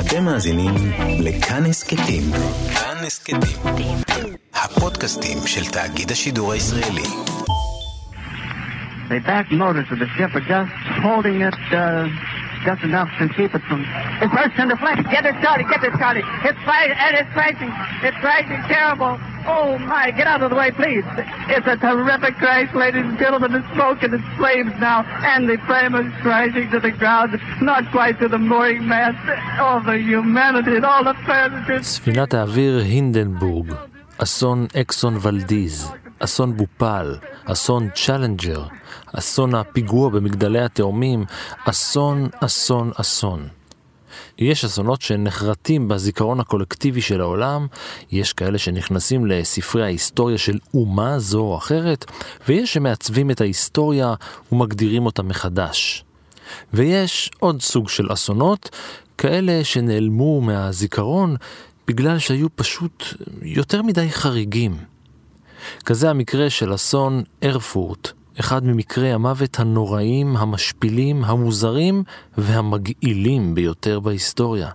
אתם מאזינים לכאן הסכתים. כאן הסכתים. הפודקאסטים של תאגיד השידור הישראלי. The back motors of the ship are just holding it uh, just enough to keep it from. It bursts into flames. Get it started. Get it started. It's flying and it's crashing. It's crashing terrible. Oh my! Get out of the way, please. It's a terrific crash, ladies and gentlemen. It's smoke and it's flames now, and the frame is crashing to the ground, not quite to the mooring mast. Oh, the humanity and all the passengers. ספינת האוויר הינדנבורג, אסון אקסון ולדיז, אסון בופאל, אסון צ'אלנג'ר, אסון הפיגוע במגדלי התאומים, אסון, אסון, אסון. יש אסונות שנחרטים בזיכרון הקולקטיבי של העולם, יש כאלה שנכנסים לספרי ההיסטוריה של אומה זו או אחרת, ויש שמעצבים את ההיסטוריה ומגדירים אותה מחדש. ויש עוד סוג של אסונות, כאלה שנעלמו מהזיכרון בגלל שהיו פשוט יותר מדי חריגים. כזה המקרה של אסון ארפורט, אחד ממקרי המוות הנוראים, המשפילים, המוזרים והמגעילים ביותר בהיסטוריה.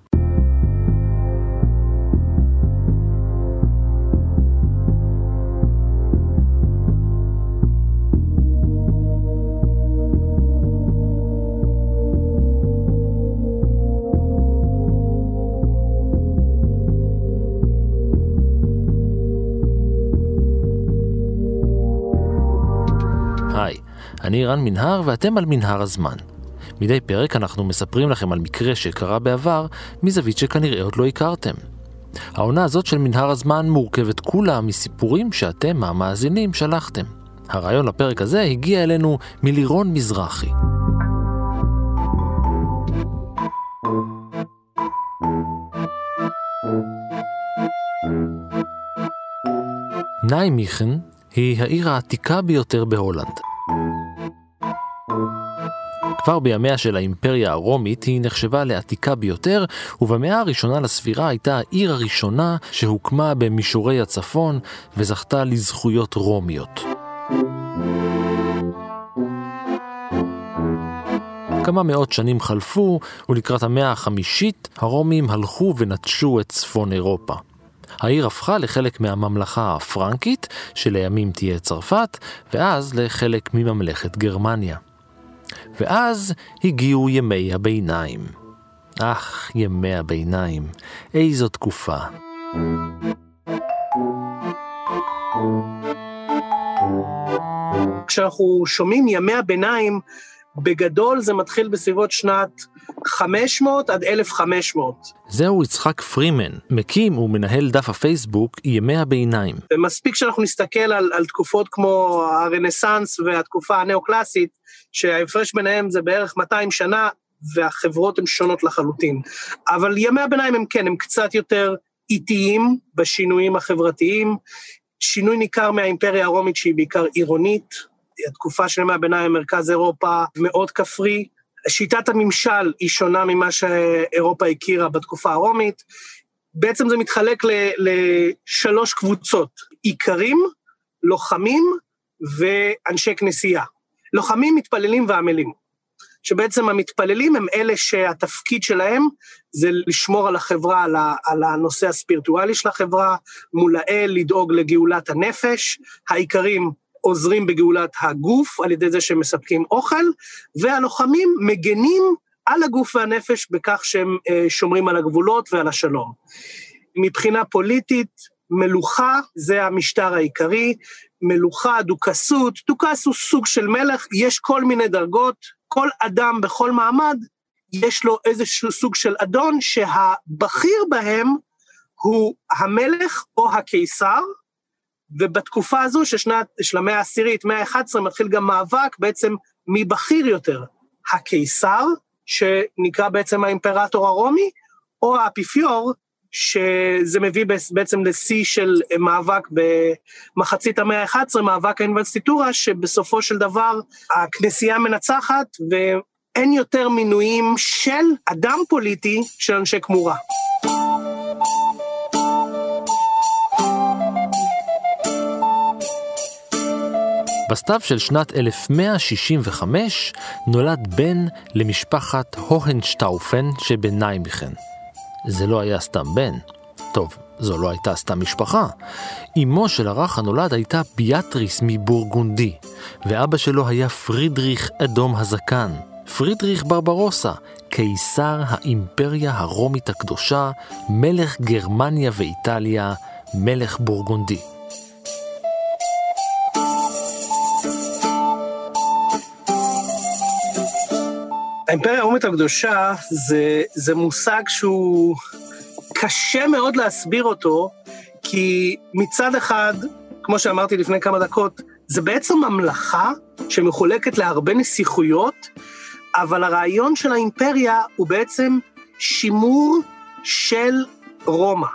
אני רן מנהר ואתם על מנהר הזמן. מדי פרק אנחנו מספרים לכם על מקרה שקרה בעבר מזווית שכנראה עוד לא הכרתם. העונה הזאת של מנהר הזמן מורכבת כולה מסיפורים שאתם, המאזינים, שלחתם. הרעיון לפרק הזה הגיע אלינו מלירון מזרחי. ניימיכן היא העיר העתיקה ביותר בהולנד. כבר בימיה של האימפריה הרומית היא נחשבה לעתיקה ביותר, ובמאה הראשונה לספירה הייתה העיר הראשונה שהוקמה במישורי הצפון וזכתה לזכויות רומיות. כמה מאות שנים חלפו, ולקראת המאה החמישית הרומים הלכו ונטשו את צפון אירופה. העיר הפכה לחלק מהממלכה הפרנקית, שלימים תהיה צרפת, ואז לחלק מממלכת גרמניה. ואז הגיעו ימי הביניים. אך, ימי הביניים, איזו תקופה. כשאנחנו שומעים ימי הביניים, בגדול זה מתחיל בסביבות שנת 500 עד 1500. זהו יצחק פרימן, מקים ומנהל דף הפייסבוק ימי הביניים. ומספיק שאנחנו נסתכל על, על תקופות כמו הרנסאנס והתקופה הנאו-קלאסית, שההפרש ביניהם זה בערך 200 שנה, והחברות הן שונות לחלוטין. אבל ימי הביניים הם כן, הם קצת יותר איטיים בשינויים החברתיים. שינוי ניכר מהאימפריה הרומית שהיא בעיקר עירונית, התקופה של ימי הביניים, מרכז אירופה, מאוד כפרי. שיטת הממשל היא שונה ממה שאירופה הכירה בתקופה הרומית. בעצם זה מתחלק לשלוש קבוצות, איכרים, לוחמים ואנשי כנסייה. לוחמים, מתפללים ועמלים. שבעצם המתפללים הם אלה שהתפקיד שלהם זה לשמור על החברה, על הנושא הספירטואלי של החברה, מול האל, לדאוג לגאולת הנפש, האיכרים עוזרים בגאולת הגוף על ידי זה שהם מספקים אוכל, והלוחמים מגנים על הגוף והנפש בכך שהם שומרים על הגבולות ועל השלום. מבחינה פוליטית, מלוכה זה המשטר העיקרי, מלוכה, דוכסות, דוכס הוא סוג של מלך, יש כל מיני דרגות, כל אדם בכל מעמד, יש לו איזשהו סוג של אדון שהבכיר בהם הוא המלך או הקיסר, ובתקופה הזו של שנת, של המאה העשירית, מאה ה-11, מתחיל גם מאבק בעצם מי בכיר יותר, הקיסר, שנקרא בעצם האימפרטור הרומי, או האפיפיור, שזה מביא בעצם לשיא של מאבק במחצית המאה ה-11, מאבק האינבסטיטורה, שבסופו של דבר הכנסייה מנצחת ואין יותר מינויים של אדם פוליטי של אנשי כמורה. בסתיו של שנת 1165 נולד בן למשפחת הוהנשטאופן שבניימיכן. זה לא היה סתם בן. טוב, זו לא הייתה סתם משפחה. אמו של הרך הנולד הייתה ביאטריס מבורגונדי, ואבא שלו היה פרידריך אדום הזקן, פרידריך ברברוסה, קיסר האימפריה הרומית הקדושה, מלך גרמניה ואיטליה, מלך בורגונדי. האימפריה הרומית הקדושה זה, זה מושג שהוא קשה מאוד להסביר אותו, כי מצד אחד, כמו שאמרתי לפני כמה דקות, זה בעצם ממלכה שמחולקת להרבה נסיכויות, אבל הרעיון של האימפריה הוא בעצם שימור של רומא.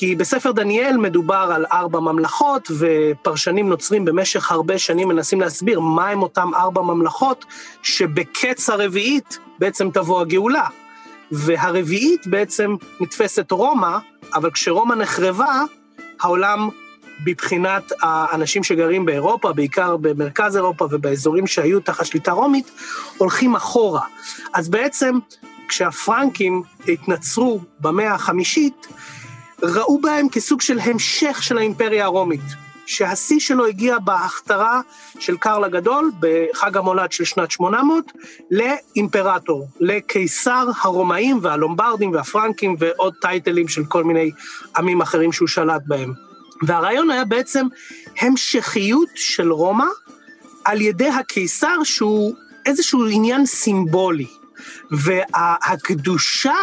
כי בספר דניאל מדובר על ארבע ממלכות, ופרשנים נוצרים במשך הרבה שנים מנסים להסביר מהם אותם ארבע ממלכות, שבקץ הרביעית בעצם תבוא הגאולה. והרביעית בעצם נתפסת רומא, אבל כשרומא נחרבה, העולם מבחינת האנשים שגרים באירופה, בעיקר במרכז אירופה ובאזורים שהיו תחת שליטה רומית, הולכים אחורה. אז בעצם כשהפרנקים התנצרו במאה החמישית, ראו בהם כסוג של המשך של האימפריה הרומית, שהשיא שלו הגיע בהכתרה של קרל הגדול בחג המולד של שנת 800 לאימפרטור, לקיסר הרומאים והלומברדים והפרנקים ועוד טייטלים של כל מיני עמים אחרים שהוא שלט בהם. והרעיון היה בעצם המשכיות של רומא על ידי הקיסר שהוא איזשהו עניין סימבולי. והקדושה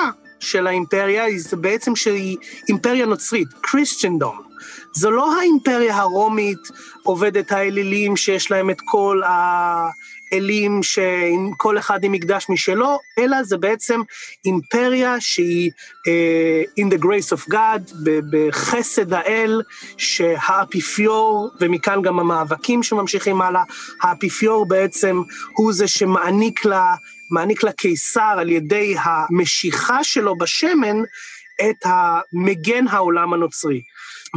של האימפריה זה בעצם שהיא אימפריה נוצרית, קריסטנדום. זו לא האימפריה הרומית עובדת האלילים שיש להם את כל האלים, כל אחד עם מקדש משלו, אלא זה בעצם אימפריה שהיא uh, in the grace of God, בחסד האל, שהאפיפיור, ומכאן גם המאבקים שממשיכים הלאה, האפיפיור בעצם הוא זה שמעניק לה מעניק לקיסר על ידי המשיכה שלו בשמן את המגן העולם הנוצרי.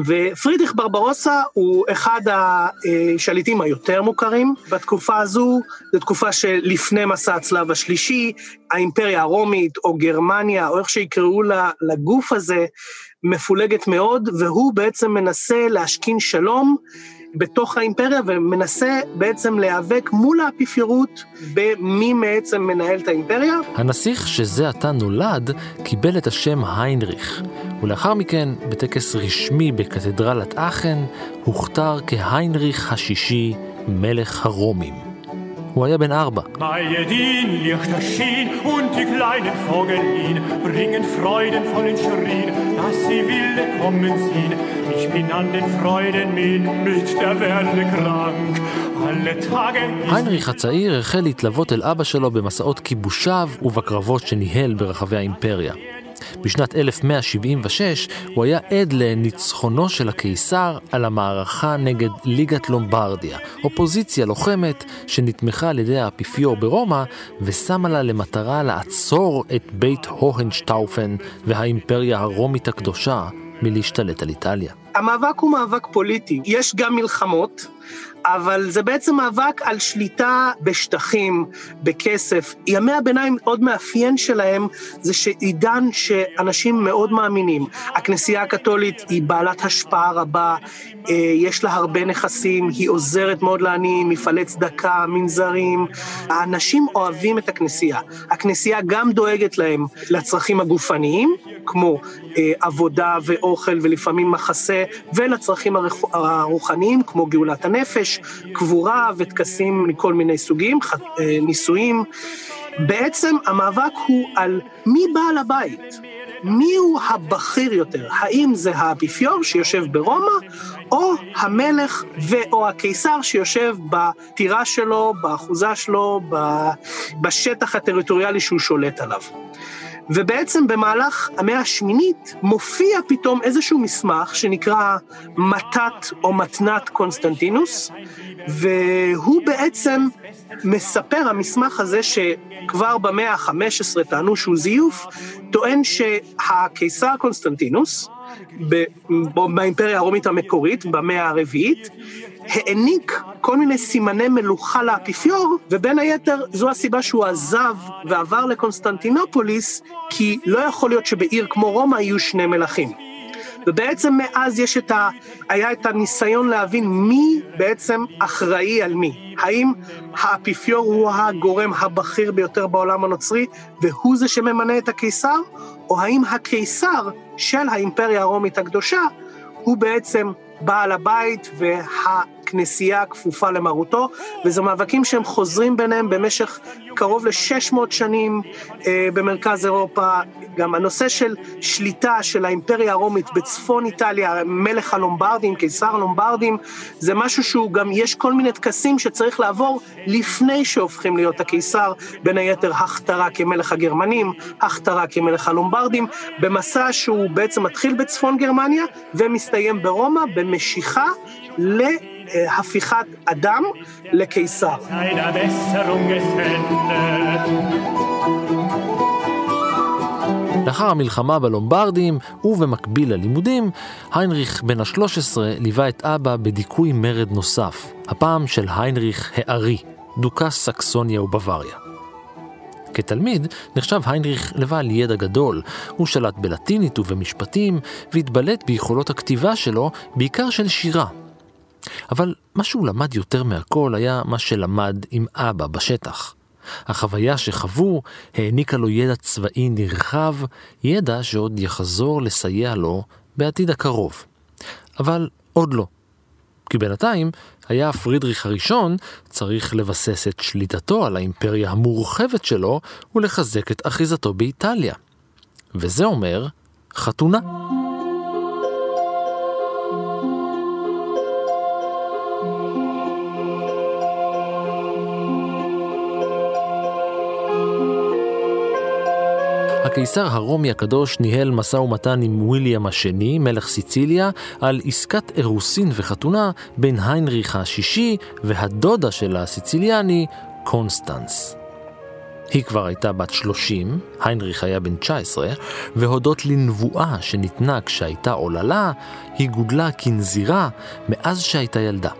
ופרידריך ברברוסה הוא אחד השליטים היותר מוכרים בתקופה הזו, זו תקופה שלפני מסע הצלב השלישי, האימפריה הרומית או גרמניה, או איך שיקראו לגוף הזה, מפולגת מאוד, והוא בעצם מנסה להשכין שלום בתוך האימפריה ומנסה בעצם להיאבק מול האפיפיורות במי בעצם מנהל את האימפריה. הנסיך שזה עתה נולד קיבל את השם היינריך, ולאחר מכן, בטקס רשמי בקתדרלת אכן, הוכתר כהיינריך השישי, מלך הרומים. הוא היה בן ארבע. היינריך הצעיר החל להתלוות אל אבא שלו במסעות כיבושיו ובקרבות שניהל ברחבי האימפריה. בשנת 1176 הוא היה עד לניצחונו של הקיסר על המערכה נגד ליגת לומברדיה, אופוזיציה לוחמת שנתמכה על ידי האפיפיור ברומא ושמה לה למטרה לעצור את בית הוהנשטאופן והאימפריה הרומית הקדושה מלהשתלט על איטליה. המאבק הוא מאבק פוליטי, יש גם מלחמות, אבל זה בעצם מאבק על שליטה בשטחים, בכסף. ימי הביניים, עוד מאפיין שלהם זה שעידן שאנשים מאוד מאמינים. הכנסייה הקתולית היא בעלת השפעה רבה, אה, יש לה הרבה נכסים, היא עוזרת מאוד לעניים, מפעלי צדקה, מנזרים. האנשים אוהבים את הכנסייה. הכנסייה גם דואגת להם לצרכים הגופניים, כמו אה, עבודה ואוכל ולפעמים מחסה, ולצרכים הרוחניים, כמו גאולת הנפש, קבורה וטקסים מכל מיני סוגים, אה, נישואים. בעצם המאבק הוא על מי בעל הבית, מי הוא הבכיר יותר, האם זה האפיפיור שיושב ברומא, או המלך ו/או הקיסר שיושב בטירה שלו, באחוזה שלו, בשטח הטריטוריאלי שהוא שולט עליו. ובעצם במהלך המאה השמינית מופיע פתאום איזשהו מסמך שנקרא מתת או מתנת קונסטנטינוס, והוא בעצם מספר, המסמך הזה שכבר במאה ה-15 טענו שהוא זיוף, טוען שהקיסר קונסטנטינוס, באימפריה הרומית המקורית, במאה הרביעית, העניק כל מיני סימני מלוכה לאפיפיור, ובין היתר זו הסיבה שהוא עזב ועבר לקונסטנטינופוליס, כי לא יכול להיות שבעיר כמו רומא יהיו שני מלכים. ובעצם מאז יש את ה... היה את הניסיון להבין מי בעצם אחראי על מי. האם האפיפיור הוא הגורם הבכיר ביותר בעולם הנוצרי, והוא זה שממנה את הקיסר, או האם הקיסר של האימפריה הרומית הקדושה הוא בעצם בעל הבית והכנסייה כפופה למרותו, וזה מאבקים שהם חוזרים ביניהם במשך קרוב ל-600 שנים אה, במרכז אירופה. גם הנושא של שליטה של האימפריה הרומית בצפון איטליה, מלך הלומברדים, קיסר הלומברדים, זה משהו שהוא גם, יש כל מיני טקסים שצריך לעבור לפני שהופכים להיות הקיסר, בין היתר הכתרה כמלך הגרמנים, הכתרה כמלך הלומברדים, במסע שהוא בעצם מתחיל בצפון גרמניה ומסתיים ברומא במשיכה ל... הפיכת אדם לקיסר. לאחר המלחמה בלומברדים, ובמקביל ללימודים, היינריך בן ה-13 ליווה את אבא בדיכוי מרד נוסף, הפעם של היינריך הארי, דוכס סקסוניה ובוואריה. כתלמיד נחשב היינריך לבעל ידע גדול, הוא שלט בלטינית ובמשפטים, והתבלט ביכולות הכתיבה שלו, בעיקר של שירה. אבל מה שהוא למד יותר מהכל היה מה שלמד עם אבא בשטח. החוויה שחוו העניקה לו ידע צבאי נרחב, ידע שעוד יחזור לסייע לו בעתיד הקרוב. אבל עוד לא. כי בינתיים היה פרידריך הראשון צריך לבסס את שליטתו על האימפריה המורחבת שלו ולחזק את אחיזתו באיטליה. וזה אומר חתונה. הקיסר הרומי הקדוש ניהל משא ומתן עם ויליאם השני, מלך סיציליה, על עסקת אירוסין וחתונה בין היינריך השישי והדודה של הסיציליאני, קונסטנס. היא כבר הייתה בת 30, היינריך היה בן 19, והודות לנבואה שניתנה כשהייתה עוללה, היא גודלה כנזירה מאז שהייתה ילדה.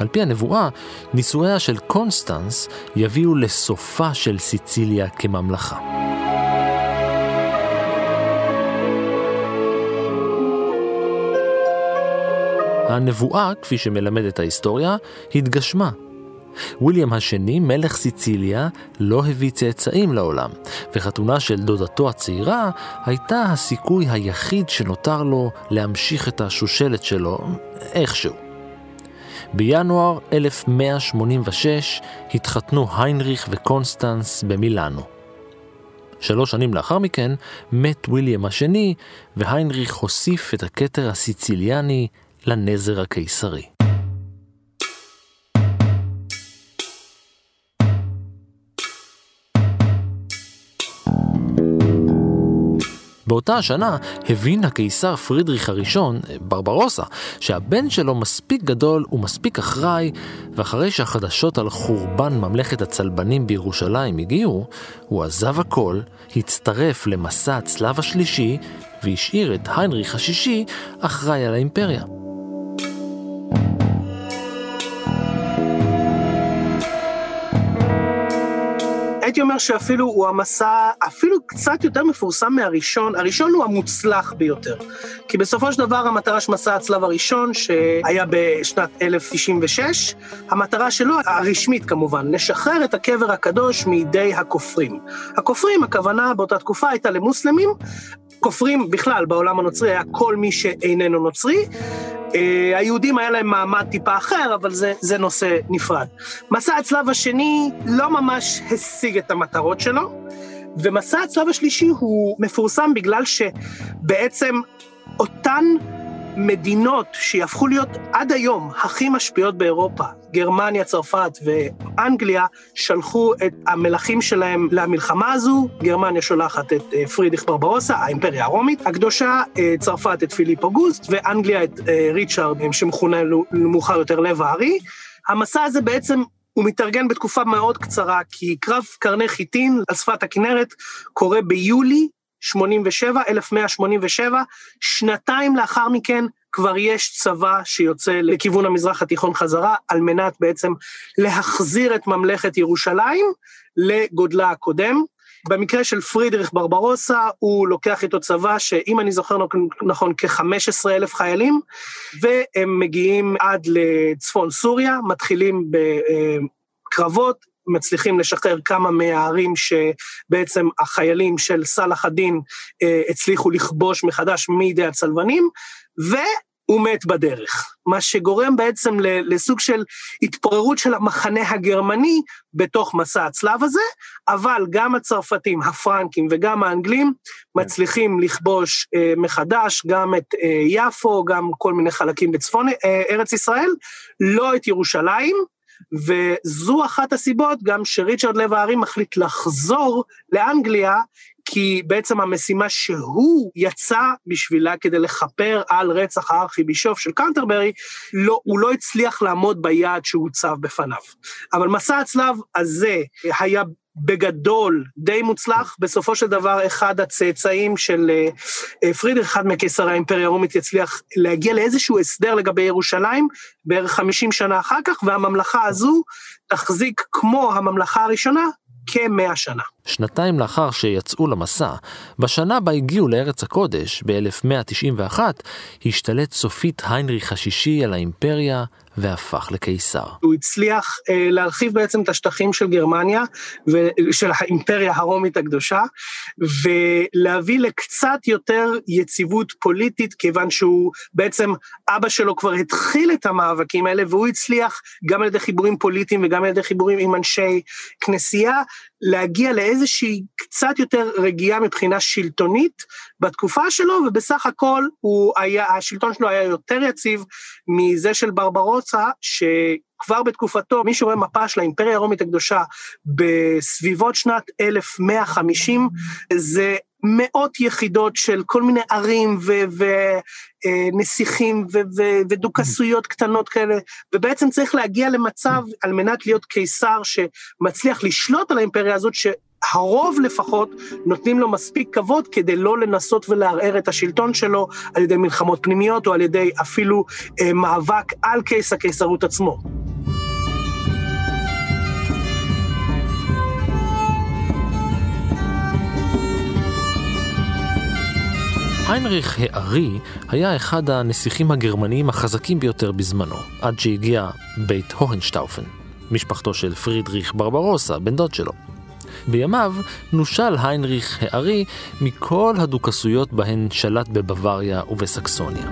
על פי הנבואה, נישואיה של קונסטנס יביאו לסופה של סיציליה כממלכה. הנבואה, כפי שמלמדת ההיסטוריה, התגשמה. ויליאם השני, מלך סיציליה, לא הביא צאצאים לעולם, וחתונה של דודתו הצעירה הייתה הסיכוי היחיד שנותר לו להמשיך את השושלת שלו איכשהו. בינואר 1186 התחתנו היינריך וקונסטנס במילאנו. שלוש שנים לאחר מכן מת ויליאם השני, והיינריך הוסיף את הכתר הסיציליאני לנזר הקיסרי. באותה השנה הבין הקיסר פרידריך הראשון, ברברוסה, שהבן שלו מספיק גדול ומספיק אחראי, ואחרי שהחדשות על חורבן ממלכת הצלבנים בירושלים הגיעו, הוא עזב הכל, הצטרף למסע הצלב השלישי, והשאיר את היינריך השישי אחראי על האימפריה. הייתי אומר שאפילו הוא המסע, אפילו קצת יותר מפורסם מהראשון, הראשון הוא המוצלח ביותר. כי בסופו של דבר המטרה של מסע הצלב הראשון, שהיה בשנת 1096, המטרה שלו, הרשמית כמובן, לשחרר את הקבר הקדוש מידי הכופרים. הכופרים, הכוונה באותה תקופה הייתה למוסלמים, כופרים בכלל בעולם הנוצרי היה כל מי שאיננו נוצרי, היהודים היה להם מעמד טיפה אחר, אבל זה, זה נושא נפרד. מסע הצלב השני לא ממש השיג את המטרות שלו, ומסע הצלב השלישי הוא מפורסם בגלל שבעצם אותן מדינות שיהפכו להיות עד היום הכי משפיעות באירופה, גרמניה, צרפת ואנגליה, שלחו את המלכים שלהם למלחמה הזו. גרמניה שולחת את אה, פרידריך ברברוסה, האימפריה הרומית הקדושה, אה, צרפת את פיליפ אוגוסט, ואנגליה את אה, ריצ'רד, שמכונה מאוחר יותר לב הארי. המסע הזה בעצם הוא מתארגן בתקופה מאוד קצרה, כי קרב קרני חיטין על שפת הכנרת קורה ביולי 87, 1187, שנתיים לאחר מכן כבר יש צבא שיוצא לכיוון המזרח התיכון חזרה, על מנת בעצם להחזיר את ממלכת ירושלים לגודלה הקודם. במקרה של פרידריך ברברוסה, הוא לוקח איתו צבא שאם אני זוכר נכון, כ-15 אלף חיילים, והם מגיעים עד לצפון סוריה, מתחילים בקרבות, מצליחים לשחרר כמה מהערים שבעצם החיילים של סלאח א-דין אה, הצליחו לכבוש מחדש מידי הצלבנים, והוא מת בדרך, מה שגורם בעצם לסוג של התפוררות של המחנה הגרמני בתוך מסע הצלב הזה, אבל גם הצרפתים, הפרנקים וגם האנגלים מצליחים לכבוש אה, מחדש גם את אה, יפו, גם כל מיני חלקים בצפון ארץ ישראל, לא את ירושלים, וזו אחת הסיבות גם שריצ'רד לב הארי מחליט לחזור לאנגליה, כי בעצם המשימה שהוא יצא בשבילה כדי לכפר על רצח הארכיבישוף של קאנטרברי, לא, הוא לא הצליח לעמוד ביעד שהוצב בפניו. אבל מסע הצלב הזה היה בגדול די מוצלח, בסופו של דבר אחד הצאצאים של אה, אה, פרידריך, אחד מקיסרי האימפריה הרומית, יצליח להגיע לאיזשהו הסדר לגבי ירושלים, בערך 50 שנה אחר כך, והממלכה הזו תחזיק כמו הממלכה הראשונה כמאה שנה. שנתיים לאחר שיצאו למסע, בשנה בה הגיעו לארץ הקודש, ב-1191, השתלט סופית היינריך השישי על האימפריה והפך לקיסר. הוא הצליח אה, להרחיב בעצם את השטחים של גרמניה, של האימפריה הרומית הקדושה, ולהביא לקצת יותר יציבות פוליטית, כיוון שהוא בעצם, אבא שלו כבר התחיל את המאבקים האלה, והוא הצליח גם על ידי חיבורים פוליטיים וגם על ידי חיבורים עם אנשי כנסייה, להגיע לאיזושהי קצת יותר רגיעה מבחינה שלטונית בתקופה שלו, ובסך הכל הוא היה, השלטון שלו היה יותר יציב מזה של ברברוסה, שכבר בתקופתו, מי שרואה מפה של האימפריה הרומית הקדושה בסביבות שנת 1150, זה מאות יחידות של כל מיני ערים ונסיכים ודוכסויות קטנות כאלה, ובעצם צריך להגיע למצב על מנת להיות קיסר שמצליח לשלוט על האימפריה הזאת, הרוב לפחות נותנים לו מספיק כבוד כדי לא לנסות ולערער את השלטון שלו על ידי מלחמות פנימיות או על ידי אפילו אה, מאבק על קייס הקיסרות עצמו. היינריך הארי היה אחד הנסיכים הגרמניים החזקים ביותר בזמנו, עד שהגיע בית הוהנשטאופן, משפחתו של פרידריך ברברוסה, בן דוד שלו. בימיו נושל היינריך הארי מכל הדוכסויות בהן שלט בבוואריה ובסקסוניה.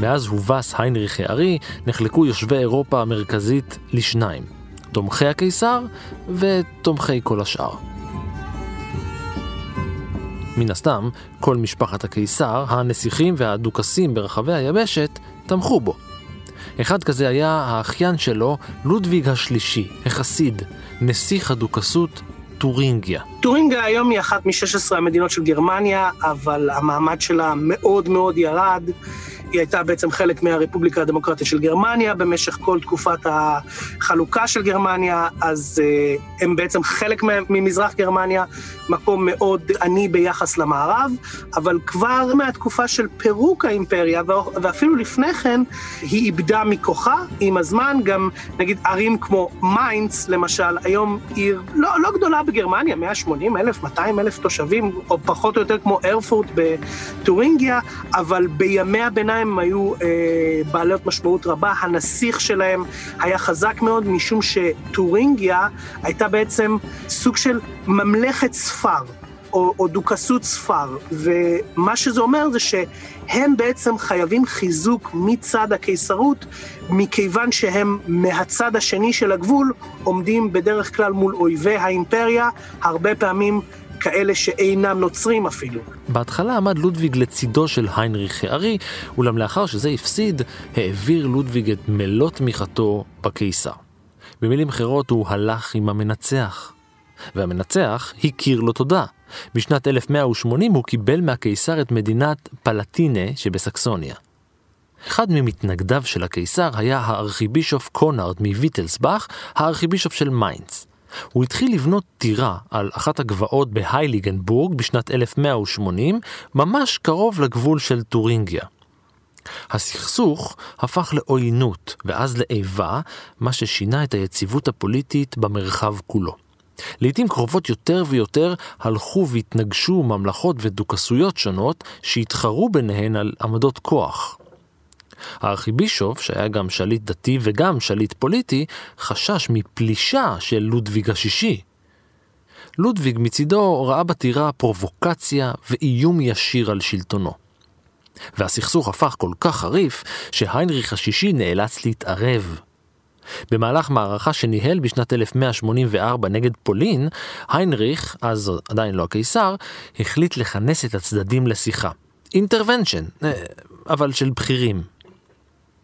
מאז הובס היינריך הארי, נחלקו יושבי אירופה המרכזית לשניים, תומכי הקיסר ותומכי כל השאר. מן הסתם, כל משפחת הקיסר, הנסיכים והדוכסים ברחבי היבשת, תמכו בו. אחד כזה היה האחיין שלו, לודוויג השלישי, החסיד, נסיך הדוכסות טורינגיה. טורינגיה היום היא אחת מ-16 המדינות של גרמניה, אבל המעמד שלה מאוד מאוד ירד. היא הייתה בעצם חלק מהרפובליקה הדמוקרטית של גרמניה. במשך כל תקופת החלוקה של גרמניה, אז uh, הם בעצם חלק ממזרח גרמניה, מקום מאוד עני ביחס למערב, אבל כבר מהתקופה של פירוק האימפריה, ואפילו לפני כן, היא איבדה מכוחה עם הזמן, גם נגיד ערים כמו מיינץ, למשל, היום עיר לא, לא גדולה בגרמניה, 180 אלף, 200 אלף תושבים, או פחות או יותר כמו ארפורט בטורינגיה, אבל בימי הביניים הם היו אה, בעלות משמעות רבה, הנסיך שלהם היה חזק מאוד, משום שטורינגיה הייתה בעצם סוג של ממלכת ספר. או, או דוכסות ספר, ומה שזה אומר זה שהם בעצם חייבים חיזוק מצד הקיסרות, מכיוון שהם מהצד השני של הגבול עומדים בדרך כלל מול אויבי האימפריה, הרבה פעמים כאלה שאינם נוצרים אפילו. בהתחלה עמד לודוויג לצידו של היינריך הארי, אולם לאחר שזה הפסיד, העביר לודוויג את מלוא תמיכתו בקיסר. במילים אחרות הוא הלך עם המנצח. והמנצח הכיר לו תודה. בשנת 1180 הוא קיבל מהקיסר את מדינת פלטינה שבסקסוניה. אחד ממתנגדיו של הקיסר היה הארכיבישוף קונרד מוויטלסבך, הארכיבישוף של מיינץ. הוא התחיל לבנות טירה על אחת הגבעות בהייליגנבורג בשנת 1180, ממש קרוב לגבול של טורינגיה. הסכסוך הפך לעוינות ואז לאיבה, מה ששינה את היציבות הפוליטית במרחב כולו. לעתים קרובות יותר ויותר הלכו והתנגשו ממלכות ודוכסויות שונות שהתחרו ביניהן על עמדות כוח. הארכיבישוף, שהיה גם שליט דתי וגם שליט פוליטי, חשש מפלישה של לודוויג השישי. לודוויג מצידו ראה בטירה פרובוקציה ואיום ישיר על שלטונו. והסכסוך הפך כל כך חריף, שהיינריך השישי נאלץ להתערב. במהלך מערכה שניהל בשנת 1184 נגד פולין, היינריך, אז עדיין לא הקיסר, החליט לכנס את הצדדים לשיחה. אינטרוונשן, אה, אבל של בכירים.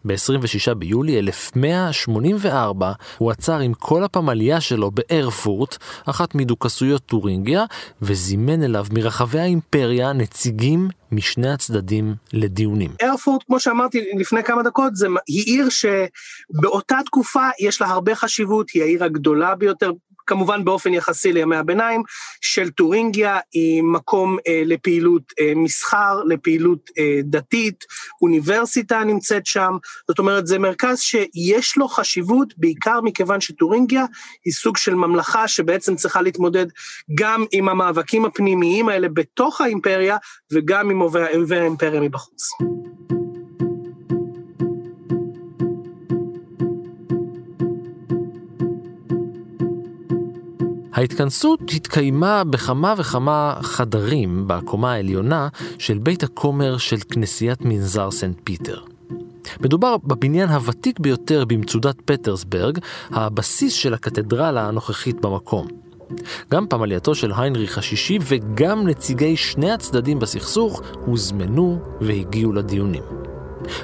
ב-26 ביולי 1184 הוא עצר עם כל הפמליה שלו בארפורט, אחת מדוכסויות טורינגיה, וזימן אליו מרחבי האימפריה נציגים משני הצדדים לדיונים. ארפורט, כמו שאמרתי לפני כמה דקות, זה, היא עיר שבאותה תקופה יש לה הרבה חשיבות, היא העיר הגדולה ביותר כמובן באופן יחסי לימי הביניים, של טורינגיה היא מקום אה, לפעילות אה, מסחר, לפעילות אה, דתית, אוניברסיטה נמצאת שם, זאת אומרת זה מרכז שיש לו חשיבות בעיקר מכיוון שטורינגיה היא סוג של ממלכה שבעצם צריכה להתמודד גם עם המאבקים הפנימיים האלה בתוך האימפריה וגם עם אויבי האימפריה מבחוץ. ההתכנסות התקיימה בכמה וכמה חדרים בקומה העליונה של בית הכומר של כנסיית מנזר סנט פיטר. מדובר בבניין הוותיק ביותר במצודת פטרסברג, הבסיס של הקתדרלה הנוכחית במקום. גם פמלייתו של היינריך השישי וגם נציגי שני הצדדים בסכסוך הוזמנו והגיעו לדיונים.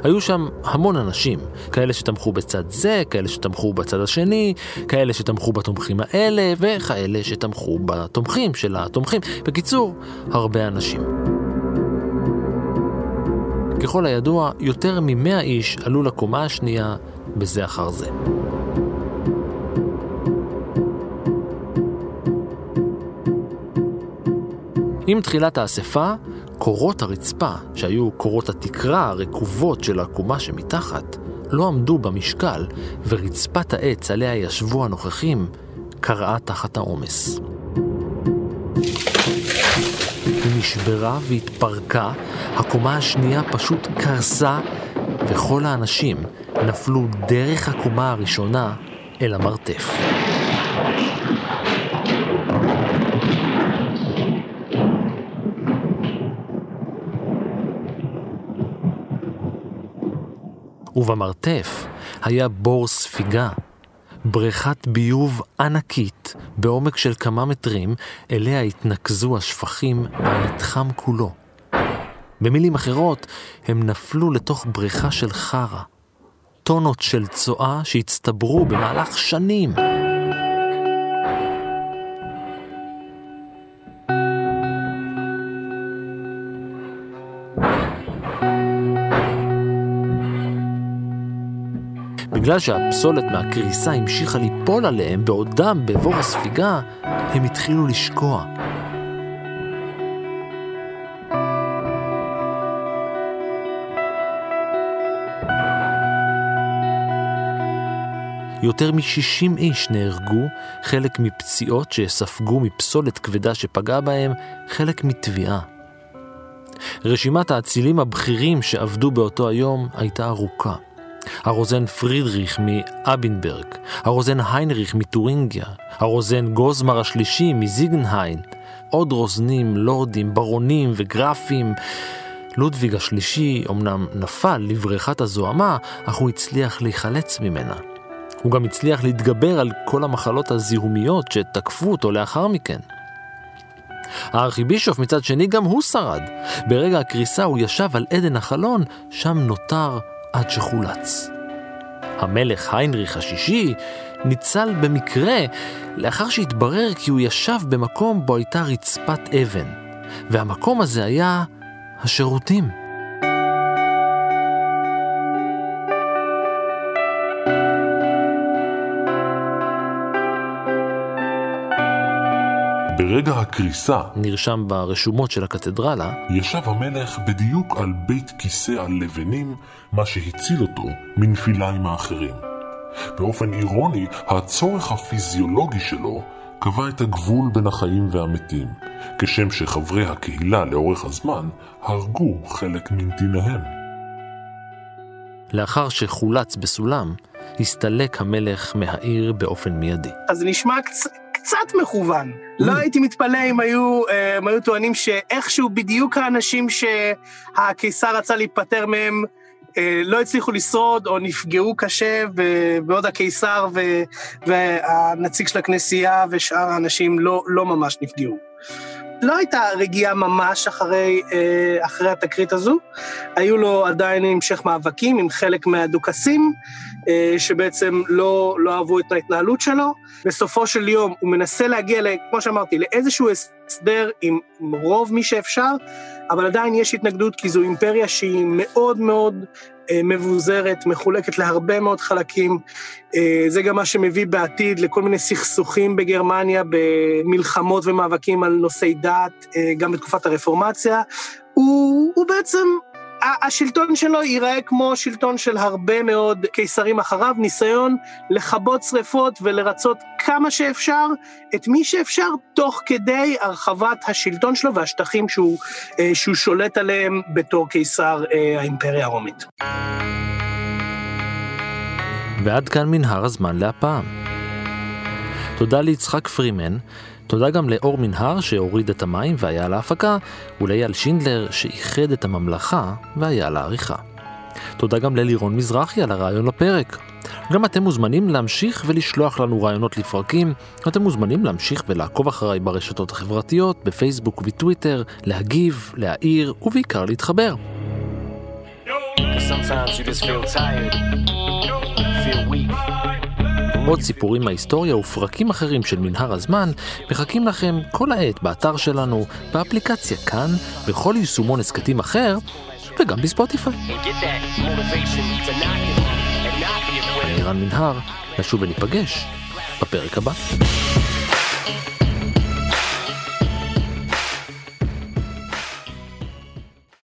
היו שם המון אנשים, כאלה שתמכו בצד זה, כאלה שתמכו בצד השני, כאלה שתמכו בתומכים האלה, וכאלה שתמכו בתומכים של התומכים. בקיצור, הרבה אנשים. ככל הידוע, יותר ממאה איש עלו לקומה השנייה בזה אחר זה. עם תחילת האספה, קורות הרצפה, שהיו קורות התקרה הרקובות של הקומה שמתחת, לא עמדו במשקל, ורצפת העץ עליה ישבו הנוכחים קרעה תחת העומס. היא נשברה והתפרקה, הקומה השנייה פשוט קרסה, וכל האנשים נפלו דרך הקומה הראשונה אל המרתף. ובמרתף היה בור ספיגה, בריכת ביוב ענקית בעומק של כמה מטרים, אליה התנקזו השפכים מהמתחם כולו. במילים אחרות, הם נפלו לתוך בריכה של חרא, טונות של צואה שהצטברו במהלך שנים. בגלל שהפסולת מהקריסה המשיכה ליפול עליהם בעודם בבור הספיגה, הם התחילו לשקוע. יותר מ-60 איש נהרגו, חלק מפציעות שספגו מפסולת כבדה שפגעה בהם, חלק מטביעה. רשימת האצילים הבכירים שעבדו באותו היום הייתה ארוכה. הרוזן פרידריך מאבינברג, הרוזן היינריך מטורינגיה, הרוזן גוזמר השלישי מזיגנהיין, עוד רוזנים, לורדים, ברונים וגרפים. לודוויג השלישי אמנם נפל לבריכת הזוהמה, אך הוא הצליח להיחלץ ממנה. הוא גם הצליח להתגבר על כל המחלות הזיהומיות שתקפו אותו לאחר מכן. הארכיבישוף מצד שני גם הוא שרד. ברגע הקריסה הוא ישב על עדן החלון, שם נותר עד שחולץ. המלך היינריך השישי ניצל במקרה לאחר שהתברר כי הוא ישב במקום בו הייתה רצפת אבן, והמקום הזה היה השירותים. ברגע הקריסה, נרשם ברשומות של הקתדרלה, ישב המלך בדיוק על בית כיסא על לבנים, מה שהציל אותו מנפיליים האחרים. באופן אירוני, הצורך הפיזיולוגי שלו קבע את הגבול בין החיים והמתים, כשם שחברי הקהילה לאורך הזמן הרגו חלק מנתיניהם. לאחר שחולץ בסולם, הסתלק המלך מהעיר באופן מיידי. אז זה נשמע קצ... קצת מכוון. לא הייתי מתפלא אם היו, אה, הם היו טוענים שאיכשהו בדיוק האנשים שהקיסר רצה להיפטר מהם אה, לא הצליחו לשרוד או נפגעו קשה, בעוד הקיסר והנציג של הכנסייה ושאר האנשים לא, לא ממש נפגעו. לא הייתה רגיעה ממש אחרי, אה, אחרי התקרית הזו, היו לו עדיין המשך מאבקים עם חלק מהדוכסים, אה, שבעצם לא, לא אהבו את ההתנהלות שלו. בסופו של יום הוא מנסה להגיע, כמו שאמרתי, לאיזשהו הסדר עם רוב מי שאפשר, אבל עדיין יש התנגדות כי זו אימפריה שהיא מאוד מאוד מבוזרת, מחולקת להרבה מאוד חלקים. אה, זה גם מה שמביא בעתיד לכל מיני סכסוכים בגרמניה, במלחמות ומאבקים על נושאי דת, אה, גם בתקופת הרפורמציה. הוא, הוא בעצם השלטון שלו ייראה כמו שלטון של הרבה מאוד קיסרים אחריו, ניסיון לכבות שריפות ולרצות כמה שאפשר את מי שאפשר, תוך כדי הרחבת השלטון שלו והשטחים שהוא, אה, שהוא שולט עליהם בתור קיסר אה, האימפריה הרומית. ועד כאן מנהר הזמן להפעם. תודה ליצחק פרימן, תודה גם לאור מנהר שהוריד את המים והיה על ההפקה, ולאייל שינדלר שאיחד את הממלכה והיה על העריכה. תודה גם ללירון מזרחי על הרעיון לפרק. גם אתם מוזמנים להמשיך ולשלוח לנו רעיונות לפרקים, אתם מוזמנים להמשיך ולעקוב אחריי ברשתות החברתיות, בפייסבוק ובטוויטר, להגיב, להעיר ובעיקר להתחבר. Sometimes you just feel tired, feel weak. עוד סיפורים מההיסטוריה ופרקים אחרים של מנהר הזמן מחכים לכם כל העת באתר שלנו, באפליקציה כאן, בכל יישומון הסכתים אחר, וגם בספוטיפיי. אני רן מנהר, נשוב וניפגש בפרק הבא.